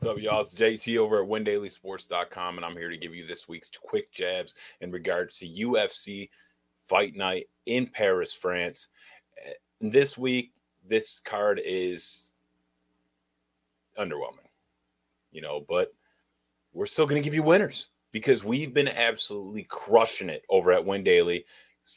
What's up, y'all? It's JT over at WinDailySports.com, and I'm here to give you this week's quick jabs in regards to UFC Fight Night in Paris, France. Eh, this week, this card is underwhelming, you know, but we're still going to give you winners because we've been absolutely crushing it over at Win Daily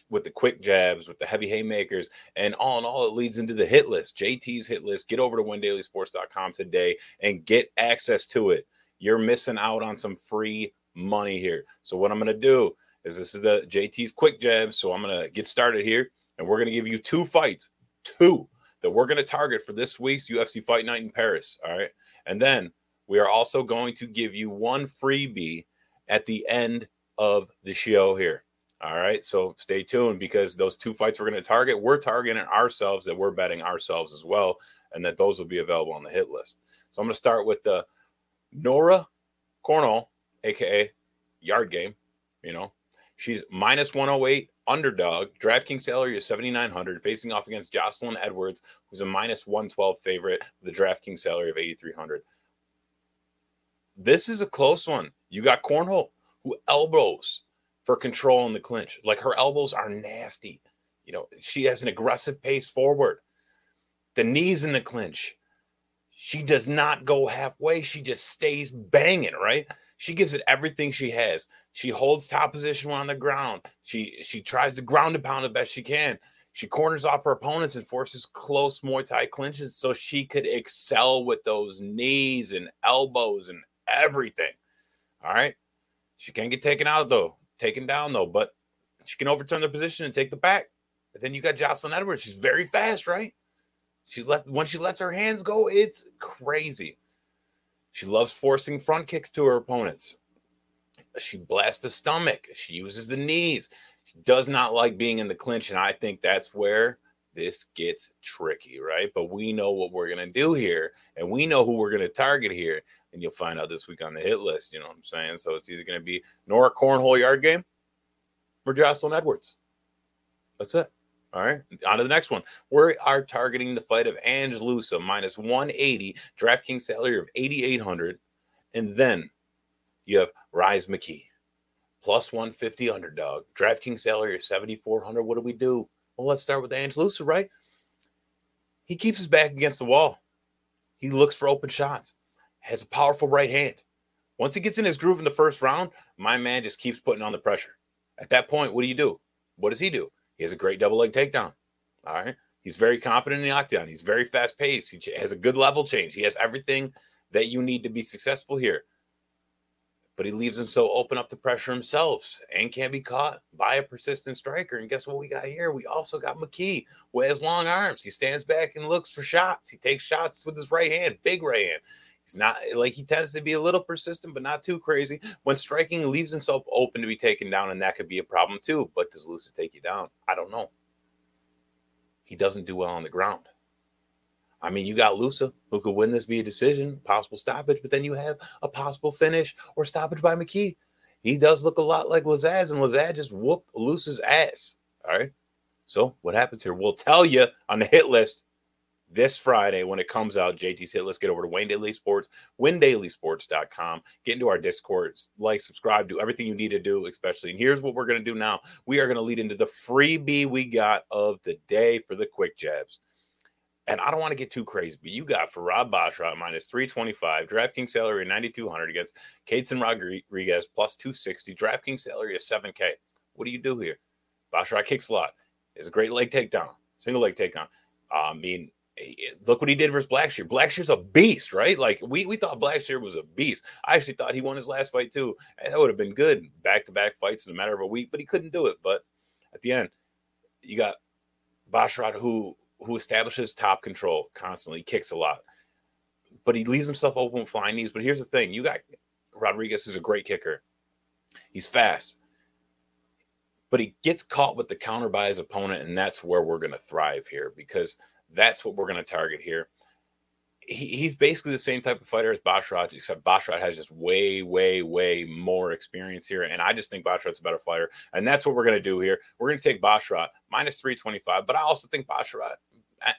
with the quick jabs, with the heavy haymakers, and all in all, it leads into the hit list, JT's hit list. Get over to windailysports.com today and get access to it. You're missing out on some free money here. So, what I'm going to do is this is the JT's quick jabs. So, I'm going to get started here, and we're going to give you two fights, two that we're going to target for this week's UFC Fight Night in Paris. All right. And then we are also going to give you one freebie at the end of the show here. All right. So stay tuned because those two fights we're going to target, we're targeting ourselves that we're betting ourselves as well, and that those will be available on the hit list. So I'm going to start with the Nora Cornolle, aka Yard Game. You know, she's minus 108 underdog. DraftKings salary is 7,900, facing off against Joselyne Edwards, who's a minus 112 favorite with a DraftKings salary of 8,300. This is a close one. You got Cornhole, who elbows for control in the clinch. Like her elbows are nasty. You know, she has an aggressive pace forward. The knees in the clinch. She does not go halfway. She just stays banging, right? She gives it everything she has. She holds top position on the ground. She she tries to ground and pound the best she can. She corners off her opponents and forces close Muay Thai clinches so she could excel with those knees and elbows and everything. All right. She can't get taken out though taken down though, but she can overturn the position and take the back. But then you got Joselyne Edwards. She's very fast, right? She let when she lets her hands go, it's crazy. She loves forcing front kicks to her opponents. She blasts the stomach. She uses the knees. She does not like being in the clinch, and I think that's where this gets tricky, right? But we know what we're gonna do here, and we know who we're gonna target here and you'll find out this week on the hit list. You know what I'm saying? So it's either going to be Nora Cornhole Yard Game or Joselyne Edwards. That's it. All right. On to the next one. We are targeting the fight of Ange Loosa minus 180, DraftKings salary of 8,800. And then you have Rhys McKee plus 150 underdog, DraftKings salary of 7,400. What do we do? Well, let's start with Ange Loosa, right? He keeps his back against the wall. He looks for open shots has a powerful right hand. Once he gets in his groove in the first round, my man just keeps putting on the pressure. At that point, what do you do? What does he do? He has a great double leg takedown. All right. He's very confident in the octagon. He's very fast paced. He has a good level change. He has everything that you need to be successful here. But he leaves himself open up to pressure himself and can't be caught by a persistent striker. And guess what we got here? We also got McKee with his long arms. He stands back and looks for shots. He takes shots with his right hand, big right hand. He's not like he tends to be a little persistent, but not too crazy. When striking, he leaves himself open to be taken down, and that could be a problem too. But does Loosa take you down? I don't know. He doesn't do well on the ground. I mean, you got Loosa, who could win this via decision, possible stoppage, but then you have a possible finish or stoppage by McKee. He does look a lot like Lazzez, and Lazzez just whooped Loosa's ass. All right. So what happens here? We'll tell you on the hit list this Friday when it comes out. JT's hit. Let's get over to Win Daily Sports, windailysports.com. Get into our Discord, like, subscribe, do everything you need to do, especially. And here's what we're going to do now. We are going to lead into the freebie we got of the day for the quick jabs. And I don't want to get too crazy, but you got Farid Basharat minus 325, DraftKings salary 9,200 against Kleydson Rodriguez plus 260, DraftKings salary is 7K. What do you do here? Basharat kicks a lot. It's a great leg takedown, single leg takedown. Uh, I mean, look what he did versus Blackshear. Blackshear's a beast, right? Like we we thought Blackshear was a beast. I actually thought he won his last fight too. And that would have been good, back to back fights in a matter of a week, but he couldn't do it. But at the end, you got Basharat who who establishes top control constantly, kicks a lot, but he leaves himself open with flying knees. But here's the thing: you got Rodriguez, who's a great kicker. He's fast, but he gets caught with the counter by his opponent, and that's where we're going to thrive here because that's what we're going to target here. He, he's basically the same type of fighter as Basharat, except Basharat has just way, way, way more experience here. And I just think Basharat's a better fighter. And that's what we're going to do here. We're going to take Basharat minus 325, but I also think Basharat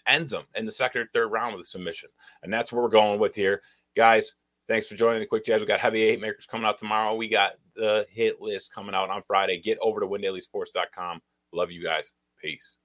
ends him in the second or third round with a submission. And that's what we're going with here. Guys, Thanks for joining the Quick Jabs. We got heavy haymakers coming out tomorrow. We got the hit list coming out on Friday. Get over to windailysports.com. Love you guys. Peace.